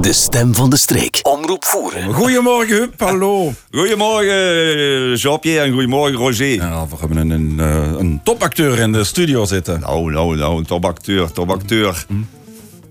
De stem van de streek. Omroep voeren. Goedemorgen, Huub. Hallo. Goedemorgen Jean-Pierre en goedemorgen Roger. Ja, we hebben een, een, eh, een topacteur in de studio zitten. Nou, nou, nou, topacteur, topacteur.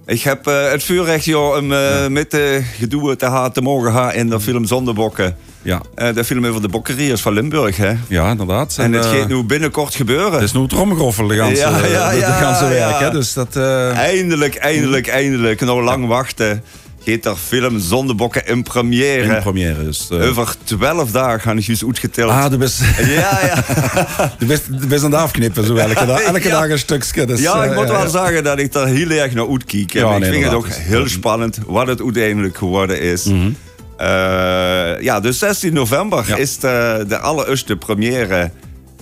Ik heb eh, het vuurrecht joh, om eh, met de gedoe te, te mogen gaan in de film Zondebokken. Ja, Eh, de film over de bokkeriers van Limburg. Hè? ja inderdaad. En het gaat nu binnenkort gebeuren. Het is nu tromgeroffel, de ganse, Ja, ja, de, de ja, ganse werk. ja. Hè? Dus dat, eh, Eindelijk, eindelijk, eindelijk. Nou lang wachten. Gaat er film Zondebokken in première. in première. Dus, eh, Over twaalf dagen gaan is uitgeteld. ah, de best, Ja, ja. de best, de best aan het afknippen, zo elke dag. Elke Ja. dag een stukje. Dus, Ja, ik eh, moet wel eh, zeggen dat ik daar heel erg naar uitkijk. Ja, ik nee, vind het ook inderdaad. heel spannend wat het uiteindelijk geworden is. Mhm. Ja, dus 16 november is de, de allereerste première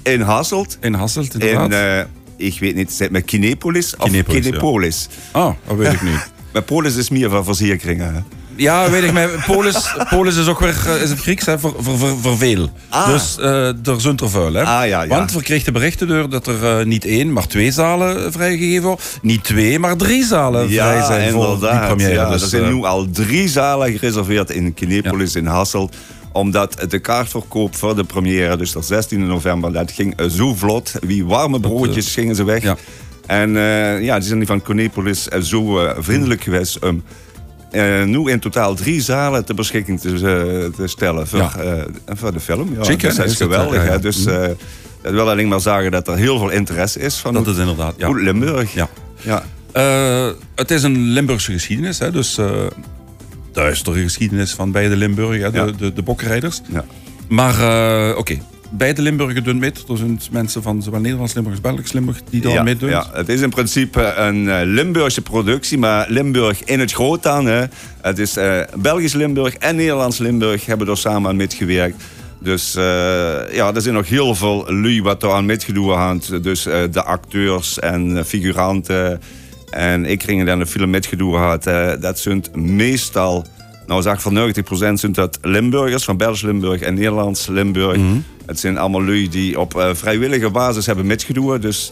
in Hasselt. In Hasselt, In, inderdaad. eh, ik weet niet, is het met Kinepolis of Kinepolis? Ah, dat weet ik niet. Met Polis is meer van verzekeringen. hè? Ja, weet ik, maar Polis, Polis is ook weer eh, is het Grieks, hè, voor, voor, voor, voor veel. Ah. Dus eh er zijn er veel. Hè. Ah, ja, ja. Want we kregen berichten door dat er eh, niet één, maar twee zalen vrijgegeven worden. Niet twee, maar drie zalen vrij zijn voor die première. Ja, dus, er zijn eh, nu al drie zalen gereserveerd in Kinepolis in Hasselt omdat de kaartverkoop voor de première, dus de 16 november, dat ging eh, zo vlot. Wie warme broodjes gingen ze weg. ja. En eh, ja, die zijn van Kinepolis eh, zo eh, vriendelijk geweest om eh, nu in totaal drie zalen ter beschikking te, te stellen voor, Ja. voor de film. Ja, Zeker, dus dat is is het, geweldig. eh, ja. Dus eh, dat wil alleen maar zeggen dat er heel veel interesse is van Dat inderdaad, ja. Limburg. Ja. Ja. Het is een Limburgse geschiedenis, hè, dus duistere geschiedenis van beide Limburgen, hè, de, de, de bokrijders. Ja. Maar oké, beide Limburgen doen mee. Er zijn mensen van zowel Nederlands Limburg als Belgisch Limburg die daar ja, meedoen. ja, het is in principe een eh, Limburgse productie, maar Limburg in het groot dan. Hè. Het is eh, Belgisch Limburg en Nederlands Limburg hebben er samen aan meegewerkt. Dus eh, ja, er zijn nog heel veel lui wat er aan meegedoen heeft. Dus de acteurs en figuranten. En ik ging dan de film meegedoen had. dat zijn meestal, nou zeg voor 90% zijn dat Limburgers van Belgisch Limburg en Nederlands Limburg. Het zijn allemaal lui die op eh, vrijwillige basis hebben meegedoen. Dus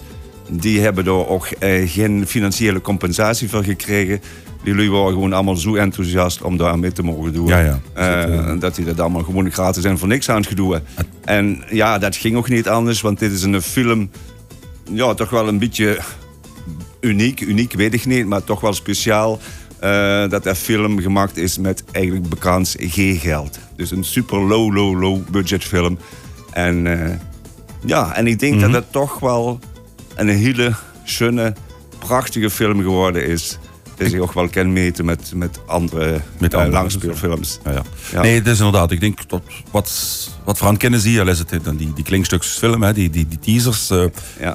die hebben er ook eh, geen financiële compensatie voor gekregen. Die lui waren gewoon allemaal zo enthousiast om daar mee te mogen doen. Ja, ja. Eh, dat die dat allemaal gewoon gratis en voor niks aan het doen. En ja, dat ging ook niet anders, want dit is een film, ja, toch wel een beetje uniek. Uniek weet ik niet, maar toch wel speciaal. eh, dat er film gemaakt is met eigenlijk bekend G-geld. Dus een super low, low, low budget film. En eh, ja, en ik denk dat het toch wel een hele schöne, prachtige film geworden is. Die zich ook wel kan meten met, met andere, Met andere, langspeelfilms. Ja, ja. Ja. Nee, het is inderdaad. Ik denk dat wat, wat we aan kennen zie, al is het dan die, die klinkstukjesfilm, hè, die, die, die teasers. eh, Ja.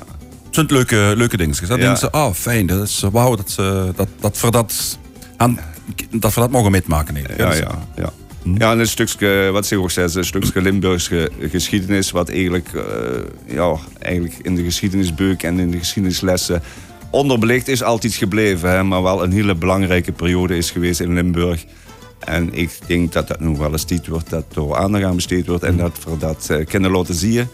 het zijn leuke, leuke dingetjes. Dan denken ze, ah, fijn, dat is eh, wauw, dat, ze, dat, dat we dat aan, dat we dat mogen metmaken. Ja, ja, ja. Ja, en een stukje, wat ze ook zei, een stukje Limburgse geschiedenis, wat eigenlijk, eh, ja, eigenlijk in de geschiedenisbeuk en in de geschiedenislessen onderbelicht is altijd gebleven, hè, maar wel een hele belangrijke periode is geweest in Limburg. En ik denk dat dat nu wel eens tijd wordt dat er aandacht aan besteed wordt en dat we dat eh, kunnen laten zien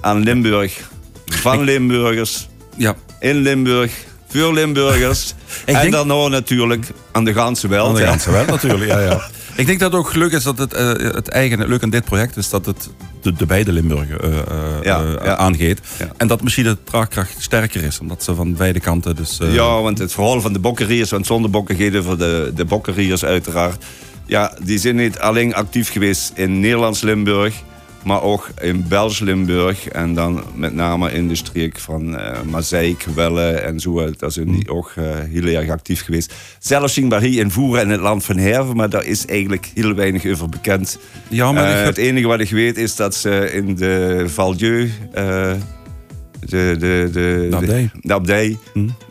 aan Limburg, van Limburgers, ja. in Limburg, voor Limburgers. En denk- dan nou natuurlijk aan de ganse wereld. Aan de ganse wel, natuurlijk. Ja, ja. Ik denk dat het ook leuk is dat het, eh, het eigen, leuk aan dit project is dat het de, de beide Limburgen Ja, ja. aangeet. Ja. En dat misschien de draagkracht sterker is, omdat ze van beide kanten dus... Ja, want het verhaal van de bokkeriers, want zonder bokken voor de, de bokkeriers uiteraard. Ja, die zijn niet alleen actief geweest in Nederlands Limburg, maar ook in Belgisch Limburg. En dan met name in de streek van eh Mazeik, Welle en zo. eh, Daar zijn die ook eh, heel erg actief geweest. Zelfs zienbaar hier in Voeren in het land van Herven, maar daar is eigenlijk heel weinig over bekend. Ja, maar heb- Het enige wat ik weet is dat ze in de Valdieu, de, de, de, De abdij. de abdij,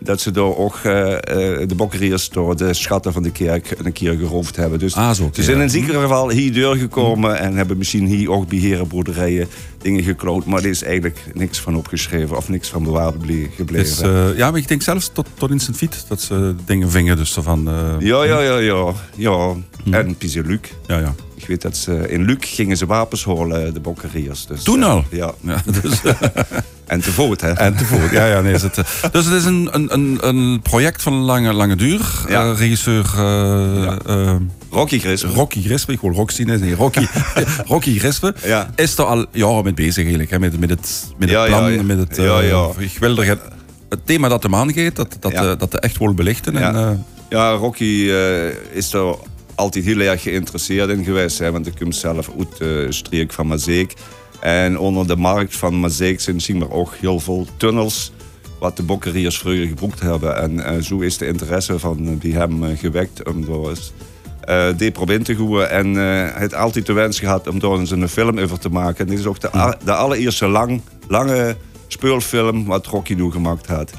dat ze door ook eh, eh, de bokkeriers door de schatten van de kerk een keer geroofd hebben. Dus Ah, zo, ze zijn in zeker geval hier doorgekomen en hebben misschien hier ook bij herenboerderijen dingen gekloot. Maar er is eigenlijk niks van opgeschreven of niks van bewaard gebleven. is, eh, ja, maar ik denk zelfs tot, tot in Sint-Fiet dat ze dingen vingen. Dus van... eh, ja, ja, ja, ja. ja. En Pizeluc. ja, ja. Ik weet dat ze in Luc gingen ze wapens holen, de bokkeriers. Dus, Toen al? Ja. Ja, dus, En te voet, hè? En te voet, ja, ja, nee. Is het, eh, dus het is een, een, een, een project van lange, lange duur. Ja. Eh, regisseur eh, eh, Rocky Chris. Rocky Grispe, ik wil Roxy nee, nee, Rocky, Rocky Grispe, Ja. is er al jaren mee bezig eigenlijk. Hè, met, met het, met het Ja, plan, ja, ja. met het Ja, ja. geweldige... Het thema dat hem aangeeft, dat, dat, Ja. dat echt wil belichten. En, Ja. Ja, Rocky is er altijd heel erg geïnteresseerd in geweest. Hè, want ik kom zelf uit de streek van Mazeek. En onder de markt van Mazeek zijn zien we ook heel veel tunnels. Wat de bokkeriers vroeger gebruikt hebben. En eh, zo is de interesse van eh, die hem eh, gewekt om door eens eh die te gaan. En heeft altijd de wens gehad om daar eens een film over te maken. En dit is ook de, a- de allereerste lang, lange speelfilm wat Rocky nu gemaakt had.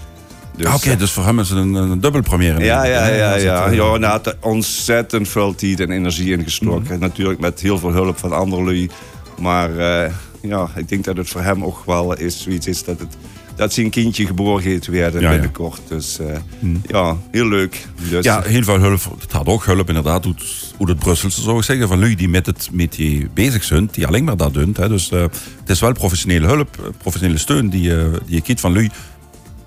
Dus, ah, Oké, dus voor hem is het een, een dubbelpremière. ja, ja, ja. ja. het, ja nou, had er ontzettend veel tijd en energie in gestoken. Natuurlijk met heel veel hulp van anderen. lui. Maar ja, ik denk dat het voor hem ook wel is, zoiets is dat, het, dat zijn kindje geboren gaat werden Ja, ja. binnenkort. Dus eh, ja, heel leuk. Dus, Ja, heel veel hulp. Het had ook hulp inderdaad, hoe het, Brusselse zou ik zeggen, van jullie die met het métier bezig zijn, die alleen maar dat doen. Hè. Dus eh, het is wel professionele hulp, eh, professionele steun die, die je kiet van jullie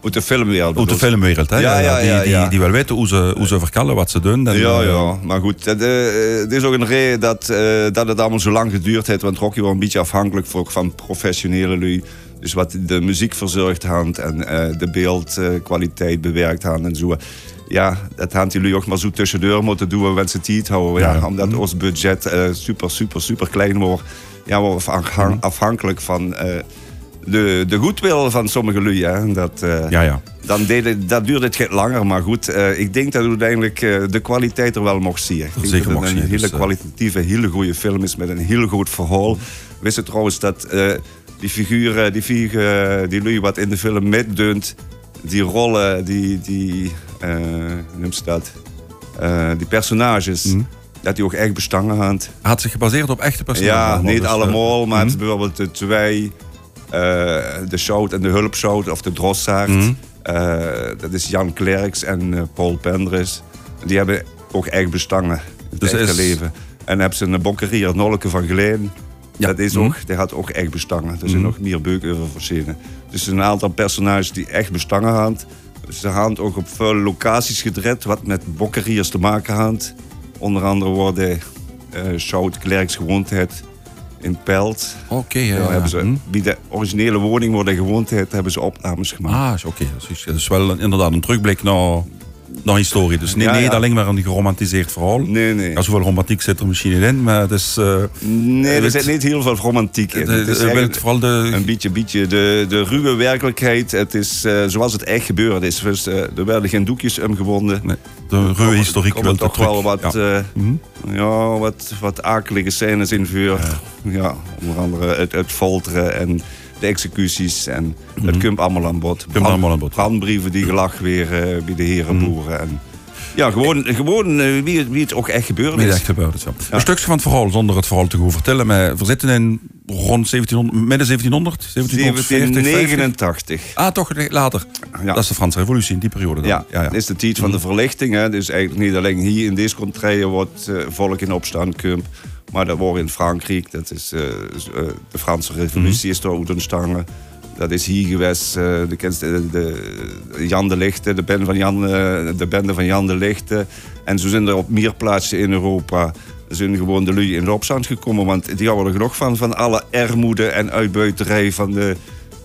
Uit de filmwereld. uit de filmwereld. Hè. Ja, ja, die, ja, die, ja. die wel weten hoe ze, hoe ze verkallen, wat ze doen. En, Ja, eh, ja, maar goed. Het, eh, het is ook een reden dat, eh, dat het allemaal zo lang geduurd heeft. Want Rocky was een beetje afhankelijk voor- van professionele lui. Dus wat de muziek verzorgd had en eh, de beeldkwaliteit bewerkt had en zo. Ja, dat hadden jullie ook maar zo tussendoor moeten doen, wenn ze tijd houden. Ja, Ja. omdat ons budget eh, super, super, super klein wordt. Ja, we waren afhan- afhankelijk van eh, de, de goedwil van sommige lui. Hè. Dat, eh, ja, ja. dan deed het, dat duurde het langer, maar goed. eh, ik denk dat uiteindelijk eh, de kwaliteit er wel mocht zien. Ik denk Zeker dat het een zien, hele dus, kwalitatieve, hele goede film is met een heel goed verhaal. Wist je trouwens dat die figuren, die figuren, die lui wat in de film metdeunt, die rollen, die, die noemt ze dat? Die personages, Mhm. dat die ook echt bestangen hadden. Had zich gebaseerd op echte personages. Ja, niet dus, allemaal, maar is bijvoorbeeld de twee, de Schout en de Hulpschout of de Drossaard. Mhm. Eh, dat is Jan Klerks en eh, Paul Pendres. Die hebben ook echt bestangen in het Dus echte is- leven. En hebben ze een bokkerier Nolke van Geleen. Ja. Dat is Mhm. ook, die had ook echt bestangen. Er zijn nog meer beuken over verschenen. Dus een aantal personages die echt bestangen hadden. Ze hadden ook op veel locaties gedreid wat met bokkeriers te maken had. Onder andere worden eh Schout Klerks gewoond heeft in Pelt. Oké, ja, Ja, ja. hebben ze, Hm. Bij de originele woning waar hij gewoond heeft, hebben ze opnames gemaakt. Ah, oké. Dat, is, dat is wel een- inderdaad een terugblik naar, naar historie. Dus nee, Ja, ja. alleen maar een geromantiseerd verhaal. Nee, nee. Ja, zoveel romantiek zit er misschien niet in, maar het is... eh, Nee, er zit niet heel veel romantiek in. de- Het is vooral de... een beetje, beetje de, de ruwe werkelijkheid. Het is eh, zoals het echt gebeurd is. Dus, eh, er werden geen doekjes omgewonden. Nee, de ruwe historiek Er wil toch terug. wel wat, Ja. Mhm. ja, wat, wat akelige scènes in vuur. Ja. onder andere het, het folteren en de executies. En het komt allemaal aan bod. Mhm. allemaal aan bod. Brandbrieven die gelach weer eh, bij de herenboeren. En, ja, gewoon, gewoon eh, wie, het- wie het ook echt gebeurd is. echt gebeurd is, ja. Een stukje van het verhaal, zonder het verhaal te gaan vertellen. Maar we zitten in rond 1700, midden 1700, 1740, 50. 1789. Ah, toch later. Ja. Dat is de Franse revolutie in die periode dan. Ja, dat is de tijd van de verlichting. Hè. Dus eigenlijk niet alleen hier in deze contraien wordt eh, volk in opstand komt. Maar dat wordt in Frankrijk. Dat is, eh, is, eh, de Franse revolutie is daar uit ontstaan. Dat is hier geweest. eh, de, de, de- Jan de Lichte, de bende van Jan, de, bende van Jan de Lichte. En zo zijn er op meer plaatsen in Europa zijn gewoon de lui in de opstand gekomen. Want die hadden er genoeg van, van alle armoede en uitbuiterij van de,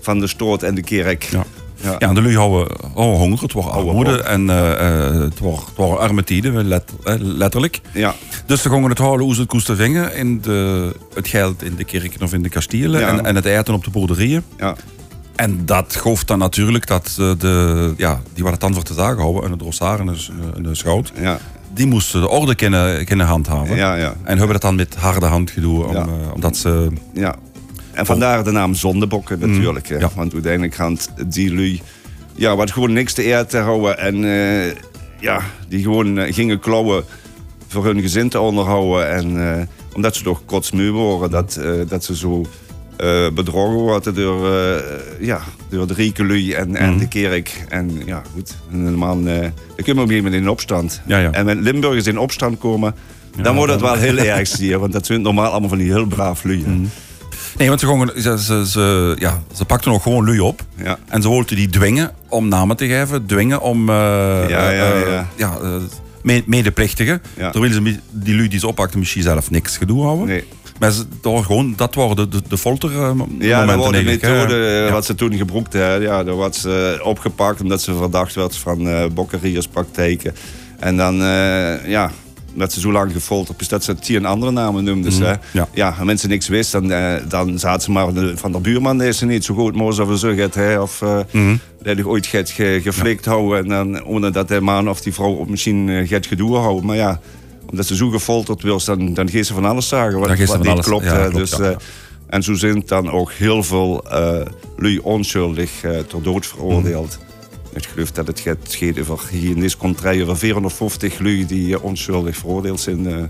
van de stoot en de kerk. Ja. Ja. Ja, de lui houden, houden honger, het wordt armoede en eh, eh, het wordt het wordt arme tijden, let- eh, letterlijk. Ja. Dus ze gingen het houden hoe ze het koesten vingen in de, het geld in de kerken of in de kastelen en, en het eten op de boerderijen. Ja. En dat gaf dan natuurlijk dat de, ja, die wat het dan voor te zagen houden, en de drossaar en de, schout, Ja. die moesten de orde kunnen, kunnen handhaven. Ja, ja. En hebben dat dan met harde hand gedaan, om, Ja. omdat ze... Ja. En vandaar de naam zondebokken natuurlijk. Mm, ja. Want uiteindelijk gaan die lui... Ja, wat gewoon niks te eten houden. En eh, ja, die gewoon eh, gingen klauwen voor hun gezin te onderhouden. En eh, omdat ze toch kotsmuur waren, dat, dat ze zo bedrogen worden door, ja, door de rijke lui en, en Mhm. de kerk. En ja, goed. En een man, dan kun je op een gegeven moment in opstand. Ja, ja. En met Limburgers in opstand komen, dan wordt het wel heel erg zie je, Want dat zijn normaal allemaal van die heel braaf lui. Nee, want ze, gingen, ze, ze, ze, ja, ze pakten nog gewoon lui op. Ja. En ze wilden die dwingen om namen te geven. Dwingen om... eh, Ja, ja, eh, ja. ja, eh, me- medeplichtigen. Ja. Terwijl ze die lui die ze oppakten misschien zelf niks gedoe houden. Nee. Maar ze, dat, waren gewoon, dat waren de, de, de folter eh, m- Ja, dat de methode eh, Ja. wat ze toen gebruikt hebben. Ja, dat was eh, opgepakt omdat ze verdacht werd van eh bokkerierspraktijken. En dan, eh, ja, dat ze zo lang gefolterd is dat ze tien andere namen noemden. hè. Mhm. ja. ja, en mensen niks wisten, dan, eh, dan zaten ze maar de- van de buurman deze niet zo goed moest of zo gaat hij of Mhm. dat hij ooit gaat ge, geflikt houden en dan onder dat de man of die vrouw misschien eh, gaat gedoe houden. Maar ja, omdat ze zo gefolterd wil, dan, dan geeft ze van alles zagen wat, niet alles- klopt. ja, hè. klopt, dus, ja, eh, en zo zijn dan ook heel veel uh, lui onschuldig eh, ter dood veroordeeld. Ik geloof dat het gaat scheten voor hier in deze contraille over 450 lui die eh, onschuldig veroordeeld zijn. eh,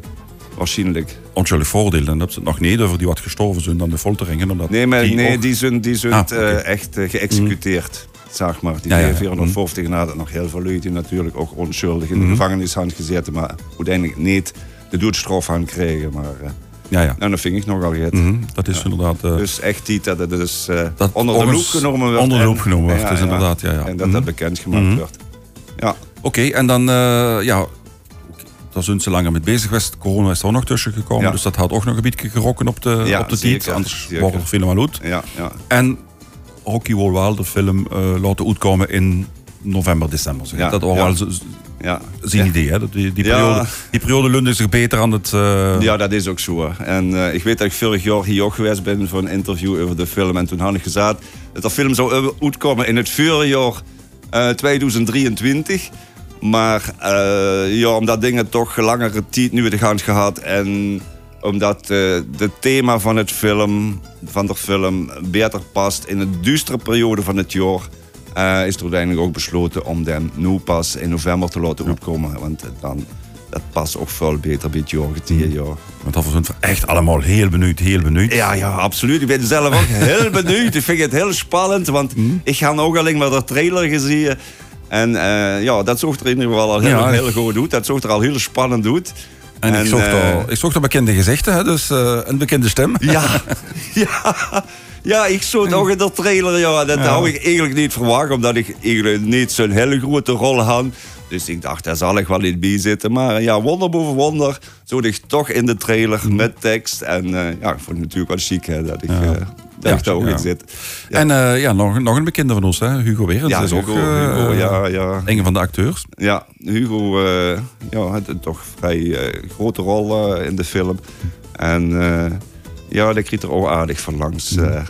waarschijnlijk. Onschuldig. Dan hebben ze het nog niet over die wat gestorven zijn dan de folteringen. Omdat Nee, maar die nee, ook- die zijn, die zijn Ah, eh, echt geëxecuteerd. Zeg maar. Die Ja, ja, ja. 450 en hadden nog heel veel lui die natuurlijk ook onschuldig in de gevangenis hadden gezeten, maar uiteindelijk niet de doodstraf aan kregen. Maar Ja, ja. nou, dat vind ik nogal gek. Mhm, dat is inderdaad... eh, Dus echt niet dat het dus, eh, Dat onder de loep genomen wordt. onder de loep genomen wordt, dus inderdaad, ja, ja. En dat Mhm. dat bekendgemaakt Mhm. wordt. Ja, Oké, en dan, eh, ja, daar zijn ze langer mee bezig geweest. Corona is er ook nog tussen gekomen, Ja. dus dat had ook nog een beetje gerokken op de, Ja, op de zeker. Anders wordt er film wel uit. ja, ja. En Rocky Walwal, de film, laten uitkomen in november, december. Zeg. Ja, dat was ja. wel ja. zijn Ja. idee. Hè? Die, die, Ja. periode, die periode lunde zich beter aan het... eh, Ja, dat is ook zo. En eh, ik weet dat ik vorig jaar hier ook geweest ben voor een interview over de film. En toen had ik gezegd dat de film zou uitkomen in het voorjaar eh 2023. Maar ja, omdat dingen toch langere tijd nu te gaan gehad. En omdat het thema van het film, van de film beter past in een duistere periode van het jaar. Eh, is er uiteindelijk ook besloten om hem nu pas in november te laten uitkomen. Want dan, dat past ook veel beter bij het jaar. Ja. Want dat was echt allemaal heel benieuwd, heel benieuwd. Ja, ja, absoluut. Ik ben zelf ook heel benieuwd. Ik vind het heel spannend, want ik ga ook alleen maar de trailer gezien. En eh, ja, dat zag er in ieder geval al heel, Ja. heel goed uit. Dat zag er al heel spannend uit. En, ik, zocht eh, al, ik zocht al bekende gezichten, hè, dus een bekende stem. Ja, ja, ja, ik het ook in de trailer. Ja. Dat had ik eigenlijk niet verwacht, omdat ik eigenlijk niet zo'n hele grote rol had. Dus ik dacht, daar zal ik wel in bij zitten. Maar ja, wonder boven wonder, zag ik toch in de trailer met tekst. En eh, ja, ik vond het natuurlijk wel chic hè, dat ik, eh, dat Ja, ik daar ook ja. in zit. Ja. En eh, ja, nog, nog een bekende van ons, hè? Hugo Werens. Ja, is Hugo, ook Hugo, ja, ja. een van de acteurs. Ja, Hugo ja, had een toch vrij grote rol in de film. En ja, dat kreeg er ook aardig van langs. eh,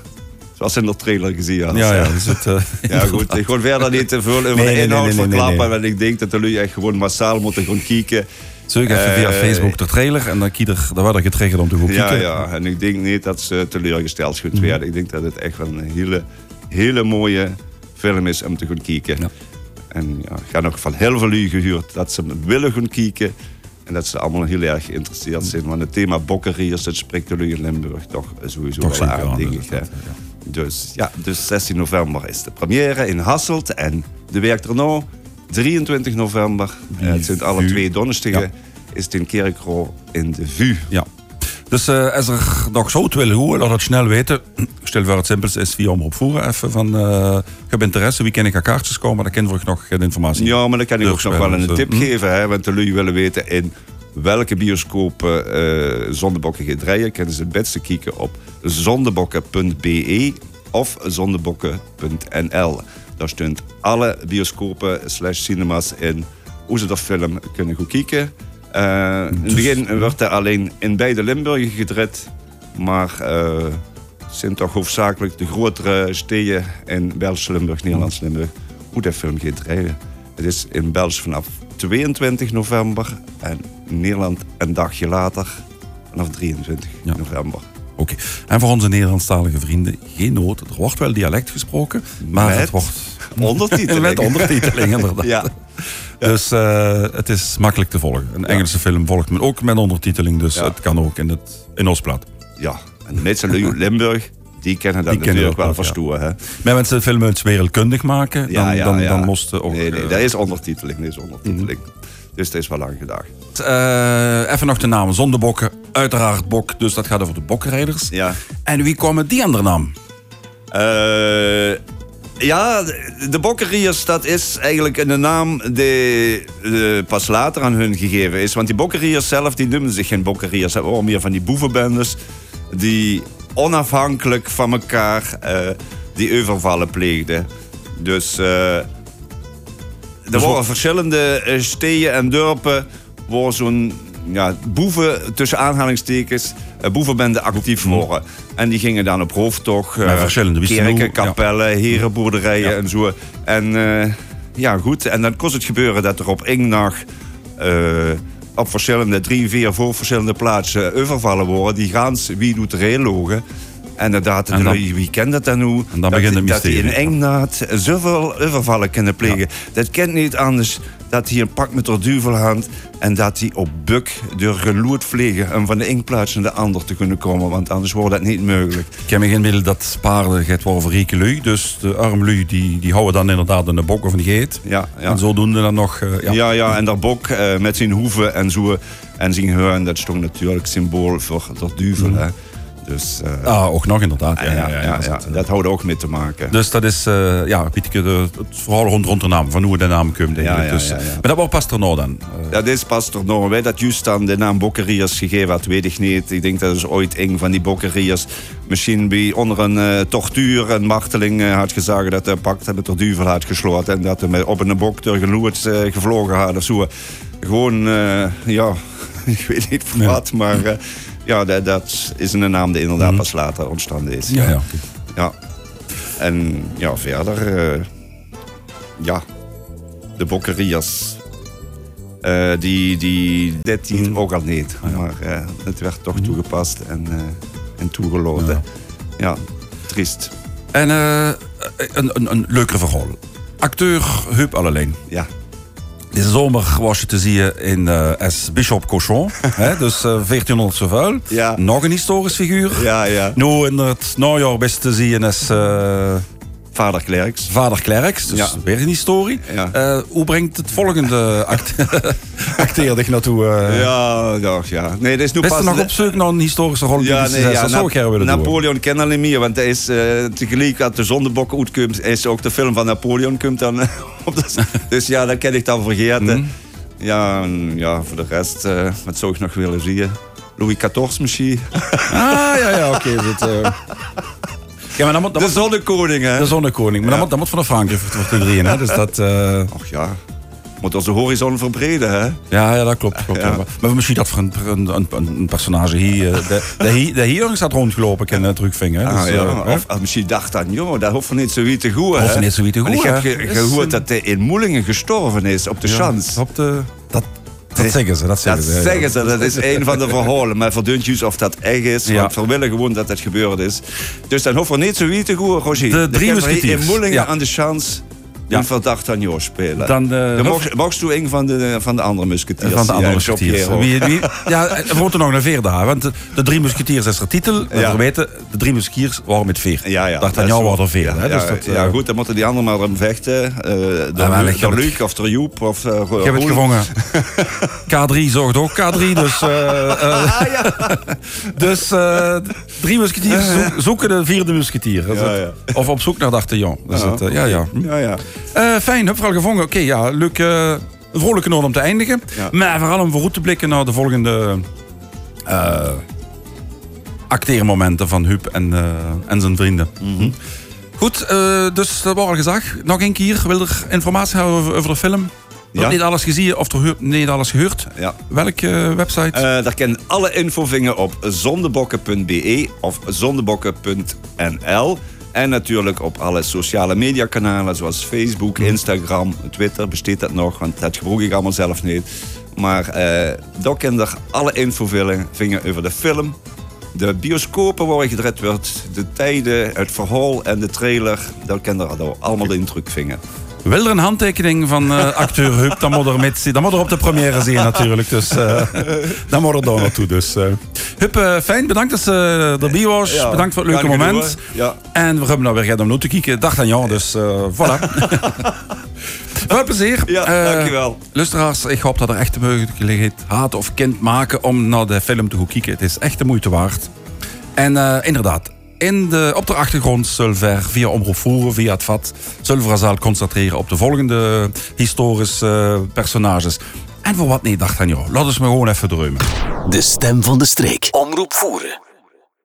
zoals in de trailer gezien had. Ja, ja. Dus het, eh, Ja, goed. Ik wil verder niet te veel over Nee, nee, de inhoud nee, nee, verklappen. Want ik denk dat jullie echt gewoon massaal moeten gaan kijken. Zul ik even via Eh, Facebook de trailer en dan, kieder, dan werd er getriggerd om te gaan Ja, kijken. ja. En ik denk niet dat ze teleurgesteld gaan werden. Ik denk dat het echt wel een hele, hele mooie film is om te gaan kijken. Ja. En ja, ik ga nog van heel veel u gehuurd dat ze willen gaan kijken. En dat ze allemaal heel erg geïnteresseerd zijn. Want het thema bokkeriers, dat spreekt jullie in Limburg toch sowieso Toch wel aan, denk dus ik. ja. Dus ja, dus 16 november is de première in Hasselt. En de week erna, 23 november, het zijn alle twee donderdagen, is het in Kerkro in de VU. Ja. Dus eh, als er nog zo willen horen, laat het snel weten. Stel voor het simpels is via omroep voeren even van uh, heb interesse, wie ken ik aan kaartjes komen, dan ken ik nog geen informatie. Ja, maar dan kan ik ook nog wel een Dus, tip hm. geven. Hè, want de lui willen weten in welke bioscopen uh, zondebokken gaat rijden. Kunnen ze het beste kijken op zondebokken.be of zondebokken.nl. Daar stond alle bioscopen slash cinemas in hoe ze de film kunnen goed kijken. Uh, in het begin wordt er alleen in beide Limburgen gedreid. Maar uh, het zijn toch hoofdzakelijk de grotere steden in Belgisch Limburg, Nederlands Limburg, hoe de film gaat rijden. Het is in België vanaf 22 november en in Nederland een dagje later vanaf 23 ja. november. Oké. Okay. En voor onze Nederlandstalige vrienden, geen nood. Er wordt wel dialect gesproken, maar met het wordt... ondertiteling. met ondertiteling, inderdaad. ja. Dus uh, het is makkelijk te volgen. Een Engelse film volgt men ook met ondertiteling, dus het kan ook in, het, in ons plaat. Ja, en de mensen Limburg, die kennen dat die natuurlijk wel verstoren. Ja. Maar mensen de film uit wereldkundig maken, dan, ja, ja, dan, dan moest ook... Nee, nee, dat is ondertiteling. Dat is ondertiteling. Mm -hmm. Dus dat is wel lang gedacht. Uh, even nog de naam. Zondebokken, uiteraard Bok. Dus dat gaat over de bokrijders. Ja. En wie kwam met die andere naam? Uh, ja, de Bokkeriers, dat is eigenlijk een naam die uh, pas later aan hun gegeven is. Want die Bokkeriers zelf, die noemen zich geen Bokkeriers. Ze hebben meer van die boevenbendes die onafhankelijk van elkaar uh, die overvallen pleegden. Dus uh, er waren verschillende steden en dorpen waar zo'n ja, boeven, tussen aanhalingstekens, uh, boevenbenden actief worden. En die gingen dan op hoofdtocht. Uh, verschillende kerken, kapellen, herenboerderijen en zo. En uh, ja, goed. En dan kon het gebeuren dat er op nacht op verschillende, drie, vier, voor verschillende plaatsen overvallen worden. Die gaans, wie doet er heel logen. En inderdaad, en dan, wie kent dat dan? En dan begint de Dat die in Engnaat zoveel overvallen kunnen plegen. Ja. Dat kent niet anders dat hij een pak met de duvelhand en dat hij op buk door geloerd vliegen om van de ene plaats naar de ander te kunnen komen, want anders wordt dat niet mogelijk. Ik heb me geen middel dat paarden gaat worden rieke lui, dus de arme lui die, die houden dan inderdaad een bok of een geet. Ja, ja. En zodoende dan nog. Uh, ja. ja, ja, en dat bok uh, met zijn hoeven en zo en zijn hoorn, dat is toch natuurlijk symbool voor de duvel. Mm. Dus, uh, ah, ook nog inderdaad. Ja, ja, ja, ja, ja dat, dat houdt ook mee te maken. Dus dat is, uh, ja, het verhaal rond, rond de naam, van hoe de naam komt. Denk ik. Dus, Maar dat was Pasterno dan? Dat is Pasterno. Wij dat juist dan de naam Bokkeriers gegeven had, weet ik niet. Ik denk dat is ooit een van die Bokkeriers misschien bij onder een uh, tortuur en marteling had gezegd dat hij pakt met de duvel had gesloten en dat hij op een bok door geloerd gevlogen had of zo. Gewoon, ja, ik weet niet voor wat, maar ja, dat, dat, is een naam die inderdaad pas later ontstaan is. Ja, ja. ja. En ja, verder, uh, ja, de bokkerias. Uh, die, die, dit die ook al niet. Ah, ja. Maar uh, het werd toch toegepast en, en toegelaten. Ja. ja, triest. En een, een, een leukere verhaal. Acteur Huub Alleen. Ja. Deze zomer was je te zien in uh, S. Bishop Cochon. hè, dus uh, 1400 zoveel. Ja. Nog een historisch figuur. Ja, ja. Nu in het najaar best te zien is... Uh, Vader Klerks. Vader Klerks, dus ja. weer een historie. Ja. Uh, hoe brengt het volgende act acteer dich naartoe? Uh... Ja, ja, ja. Nee, dat is nu Best pas... nog op zoek naar een historische rol? Ja, nee, ja, dat zou ik willen Napoleon ken alleen meer, want dat is uh, tegelijk dat de zondebokken uitkomt, is ook de film van Napoleon komt dan op dat, Dus ja, dat ken ik dan vergeten. Mm. Ja, ja, voor de rest, uh, wat zou ik nog willen zien? Louis XIV misschien. Ah, ja, ja, oké. Okay, ja, maar dan moet, dan de zonnekoning, hè? De zonnekoning. Maar ja. dan, moet, dan moet van Frankrijk voor te drieën, hè? Dus dat... Uh... Och ja. Moet onze horizon verbreden, hè? Ja, ja dat klopt. klopt ja. Maar misschien dat voor een, een, een, een personage hier... De, de, hier, de hier staat rondgelopen in uh, terugvingen. Ah, dus, ja. uh, of, of, misschien dacht dan, joh, dat hoeft niet zo wie te goed? Hoeft niet zo wie te goed, Ik heb ge gehoord dat hij in Moelingen gestorven is, op de chance. Op de... Dat, dat zeggen ze, dat zeggen dat ze. Zeggen ze, dat is een van de verhalen. Maar verduntjes of dat echt is. Ja. Want we willen gewoon dat het gebeurd is. Dus dan hoeven we niet zo wie te goed, Roger. De drie musketiers. In Moelingen ja. aan de chance ja. een verdacht aan jou spelen. Dan, uh, mocht, mocht u een van de, van de andere musketiers. Van de andere musketiers. Wie, wie, ja, we moeten nog naar veer daar. Want de, de drie musketiers is er titel. Ja. We weten, de drie musketiers waren met veer. Ja, ja. Dacht aan jou waren er veer. Ja? Dus dat, ja, uh, goed, dan moeten die anderen maar om vechten. Uh, de ja, Luc, Luc of de Joep. Of, uh, ik heb het gevangen. K3 zorgt ook K3. Dus, ja. dus drie musketiers zoeken de vierde musketier. Of op zoek naar d'Artagnan. Dus ja. Dat, ja, ja. ja, ja. Uh, fijn, heb vooral gevangen. Oké, okay, ja, leuk. Uh, een vrolijke noot om te eindigen. Ja. Maar vooral om vooruit te blikken naar de volgende uh, acteermomenten van Huub en, en zijn vrienden. Mm -hmm. Goed, dus dat was al gezegd. Nog een keer, wil er informatie hebben over, over de film? Ja. Niet alles gezien of niet alles gehoord? Ja. Welke website? daar kan alle info vinden op zondebokken.be of zondebokken.nl. En natuurlijk op alle sociale mediakanalen zoals Facebook, Instagram, Twitter besteedt dat nog, want dat gebruik ik allemaal zelf niet. Maar uh, daar kan je alle info vinden over de film, de bioscopen waar je gedraaid wordt, de tijden, het verhaal en de trailer. Daar kan je allemaal in terug vinden. Wil er een handtekening van uh, acteur Huub, dan moet er, met, dan moet er op de première zien natuurlijk. Dus uh, dan moet er daar naartoe. Dus, uh. Huub, fijn. Bedankt dat ze erbij was. Ja, bedankt voor het leuke moment. Ja. En we hebben nou weer om nu te kijken. Dag aan jou, dus voilà. Veel plezier. Ja, Eh, dankjewel. Luisteraars, ik hoop dat er echt de mogelijkheid haat of kind maken om naar de film te gaan kijken. Het is echt de moeite waard. En eh, inderdaad, in de, op de achtergrond zullen we via Omroep Voeren, via het vat, zullen we concentreren op de volgende historische eh, personages. En voor wat niet dacht aan jou, laten we me gewoon even dromen. De stem van de streek. Omroep voeren.